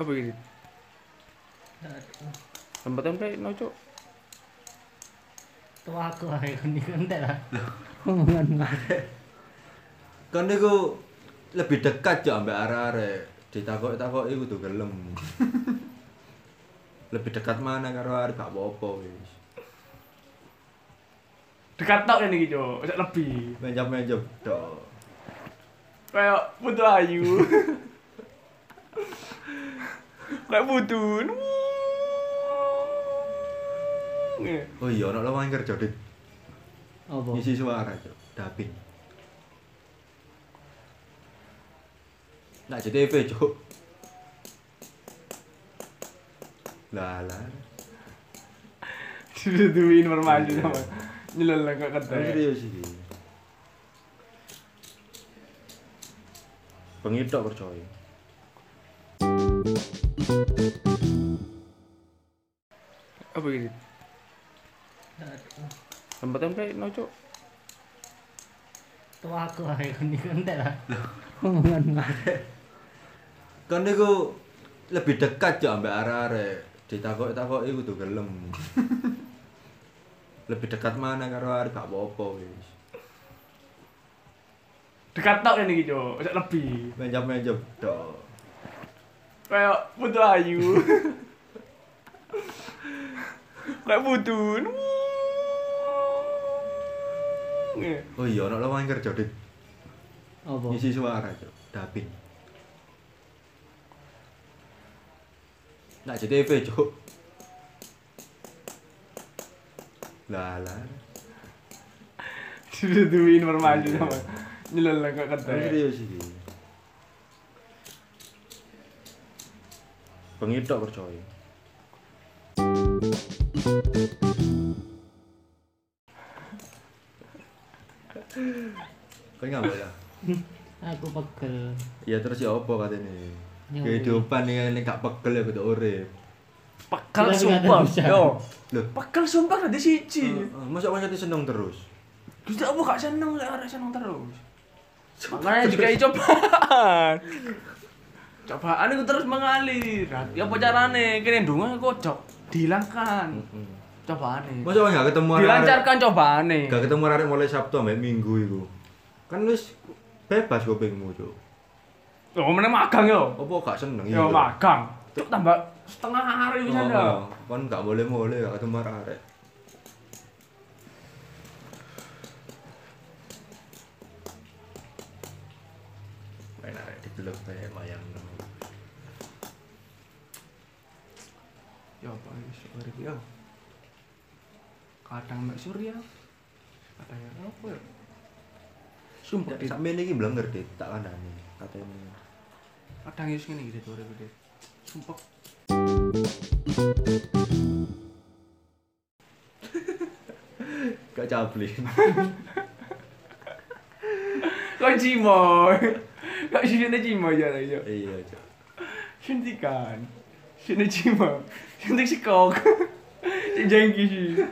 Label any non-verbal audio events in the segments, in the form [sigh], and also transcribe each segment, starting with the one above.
Apa ini? Tempat tempe no cuk. Tua aku ae kon iki entek lah. Omongan mare. Kan niku lebih dekat yo ambek arek-arek. Ditakok-takok iku tuh gelem. [laughs] lebih dekat mana karo arek gak apa-apa wis. Dekat tok ini sak lebih. Mencap-mencap tok. Kayak butuh ayu. [laughs] Kayak butuh. Oh iya, ana lowongan kerja dit. Apa? Ngisi suara, Cuk. Dapin. Nak JTV, Cuk. Lah lah. Sudah tuh informasi sama. Nyelel lah kok kata. serius iki. Pengitok percaya. Apa ini? Tempat tempe no cuk. Tua aku ae kon iki entek lah. Omongan mare. Kan niku lebih dekat yo ambek arek-arek. Ditakok-takok iku tuh gelem. [laughs] lebih dekat mana karo arek gak apa-apa wis. Dekat tok ini sak lebih. Mencap-mencap tok. Kayak butuh ayu. [laughs] Kayak butuh. Oh iya, ana lowongan kerja dit. Apa? Ngisi suara, Cuk. Dapin. Nak JTV, Cuk. Lah lah. Sudah tuh informasi sama. Nyelel lah kata. Serius iki. Pengitok percaya. Kau nggak boleh. Aku pegel. Ya terus ya apa katanya? Ya Kehidupan yang ini gak pegel ya kudu urip. Kita sumpah. Yo. Loh, Pakal sumpah ada siji. eh, masa masa seneng terus? Terus apa gak seneng lek ora seneng terus. Makanya dikai cobaan. [laughs] Cobaan itu terus mengalir. Ya apa carane? Kene ndonga kocok dihilangkan. Cobaane. Masa nggak ketemu arek-arek? Dilancarkan cobaane. Gak ketemu arek mulai Sabtu sampai Minggu itu. Kan wis bebas kupingmu, Cuk. Oh, meneh magang yo. Apa gak seneng Yo magang. Cuk tambah setengah hari Oh, ada. oh. Kan gak boleh-boleh gak ketemu arek. Main arek digeluk kayak mayang. Ya apa ini syukur iki yo. Kadang mek surya. Kadang ya apa ya? Sumpah Dit. Sampe iki blenger dit, tak kandhani. Katanya. kadang ngene iki Dit, urip Dit. Sumpah Gak cablin. [laughs] Kok cimoy? Sini cimoy ya yo. Iya, Cuk. Suntikan. Sini cimoy. Suntik si kok. Si jengki sih.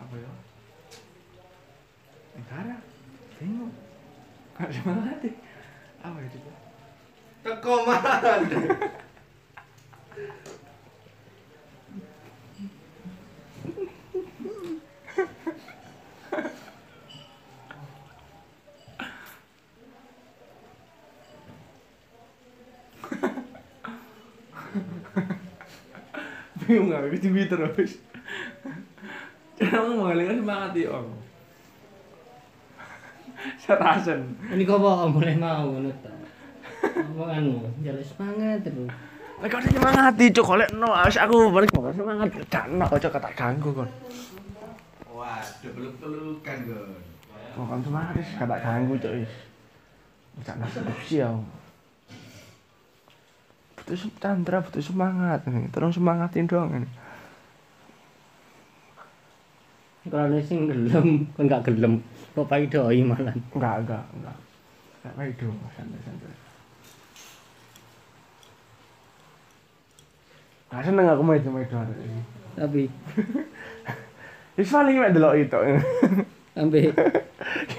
Apa ya? Negara. Bingung. Gak semangat deh. Apa itu? Kekoman. Bingung gak? Gue terus. Cara mengalihkan semangat ya om. Serasen. Ini kok apa boleh mau ngono ta. Omonganmu jalan semangat terus. Lek kok semangat cuk golek no wis aku balik mau semangat dan no cuk tak ganggu kon. Waduh, peluk-pelukan, Gon. Kok kan semangat tak ganggu cuk wis. Cak skripsi ya. Butuh Chandra butuh semangat nih. Terus semangatin dong ini. Kalau sing gelem, [laughs] kon gak gelem. Kok pai doi malah. Enggak, enggak, enggak. Enggak kayak itu, santai-santai. Gak seneng aku main hari ini. Tapi [laughs] Wis paling mek delok itu. [laughs] sampai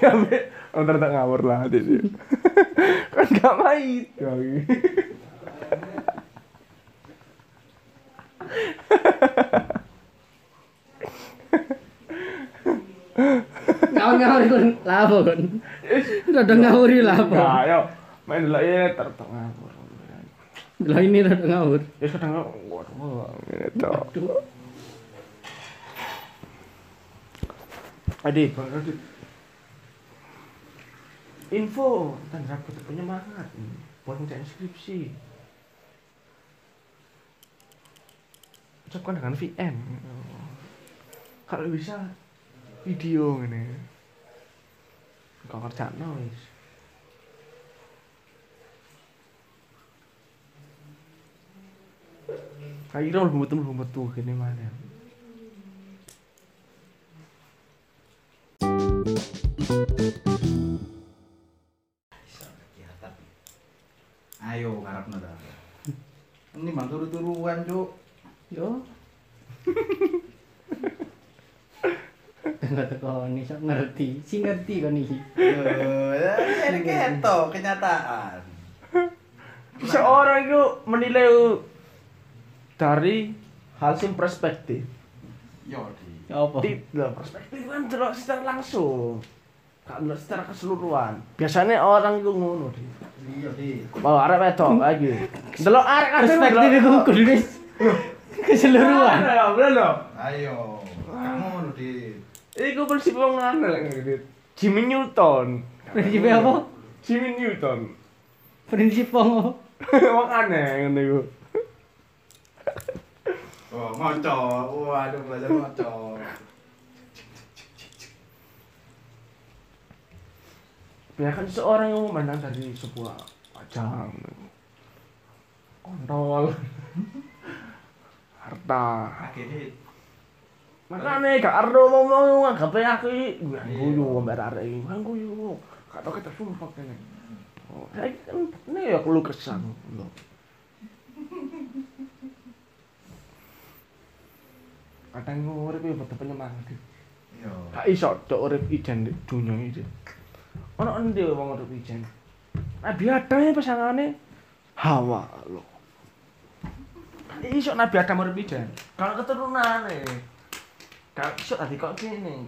Ya ambek oh tak ngawur lah hati dia. kan gak main Ngawur-ngawur kon lapo kon. Rada ngawuri lapo. Ayo main dulu ya tertok ngawur. Lah ini rada ngawur. Ya waduh gitu. Aduh. Adik, Bang Radit. Info tentang rapot penyemangat buat ngerjain skripsi. Ucapkan dengan VM. Kalau bisa video ini. Kau kerja noise. Kayak kira lebih betul lebih betul gini mana. Ayo ngarepno ta. Ini bang turu-turuan, Cuk. Yo. Tengah teko ini sok ngerti. Si ngerti kon iki. Yo, ini keto kenyataan. Seorang itu menilai dari hal sing perspektif. Yo, di. Ya apa? Tidak, perspektif kan delok secara langsung. Gak delok secara keseluruhan. Biasanya orang itu ngono di. Iya, di. Mau arek wedok lagi. Delok arek Perspektif iku kudu keseluruhan. Ya, bener lho. Ayo. Kamu ngono, di. Iku prinsip wong ngene lek ngene. Jimmy Newton. Prinsip apa? Jimmy Newton. Prinsip apa? [laughs] Wong aneh ngene iku. Oh, ngoco. Waduh, belajar ngoco. Biarkan seorang yang memandang dari sebuah wajah kontol harta Akhirnya makanya gak ardo ngomong nganggape aku iki guyu mbak arek iki guyu. Gak tau kita sumpah kene. Oh saya kan ini ya keluh kesang lho kadang urip ya butuh penyemangat Yo. gak iso tok urip ijen di dunya iki. Ono endi wong urip ijen? Nabi Adam pasangane Hawa lho Gak iso Nabi Adam urip ijen kalau keturunane. Gak iso tadi kok gini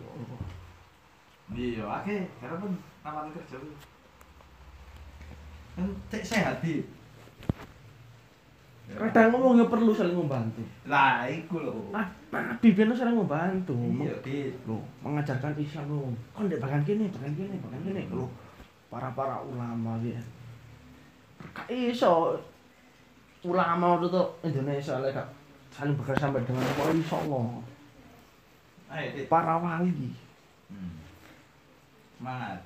Iya, akhirnya karena pun taman kerja. Kan cek sehat, di. kadang ngomong ya perlu saling membantu. Lah, iku lho. ah Nabi saling membantu. Iya, di. lo mengajarkan Islam lo kon dek bagian gini bagian gini bagian gini lo para para ulama ya gak iso ulama itu Indonesia lek saling bekerja sampai dengan Ayo, di. para wali Hmm. Semangat.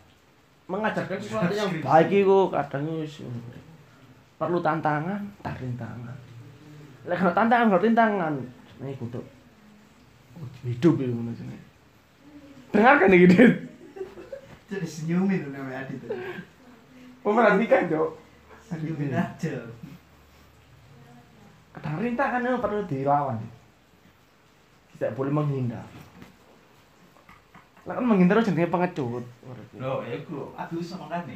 mengajarkan sesuatu yang baik itu kadang perlu tantangan tak rintangan lek kalau tantangan kalau rintangan ini kudu hidup itu maksudnya dengarkan nih gitu Jadi senyumin namanya Adit. tuh. memperhatikan cok Senyumin aja pemerintahan itu perlu dilawan. Tidak boleh menghindar. Lah kan menghindar jenenge pengecut. Loh ya aku aduh sama kan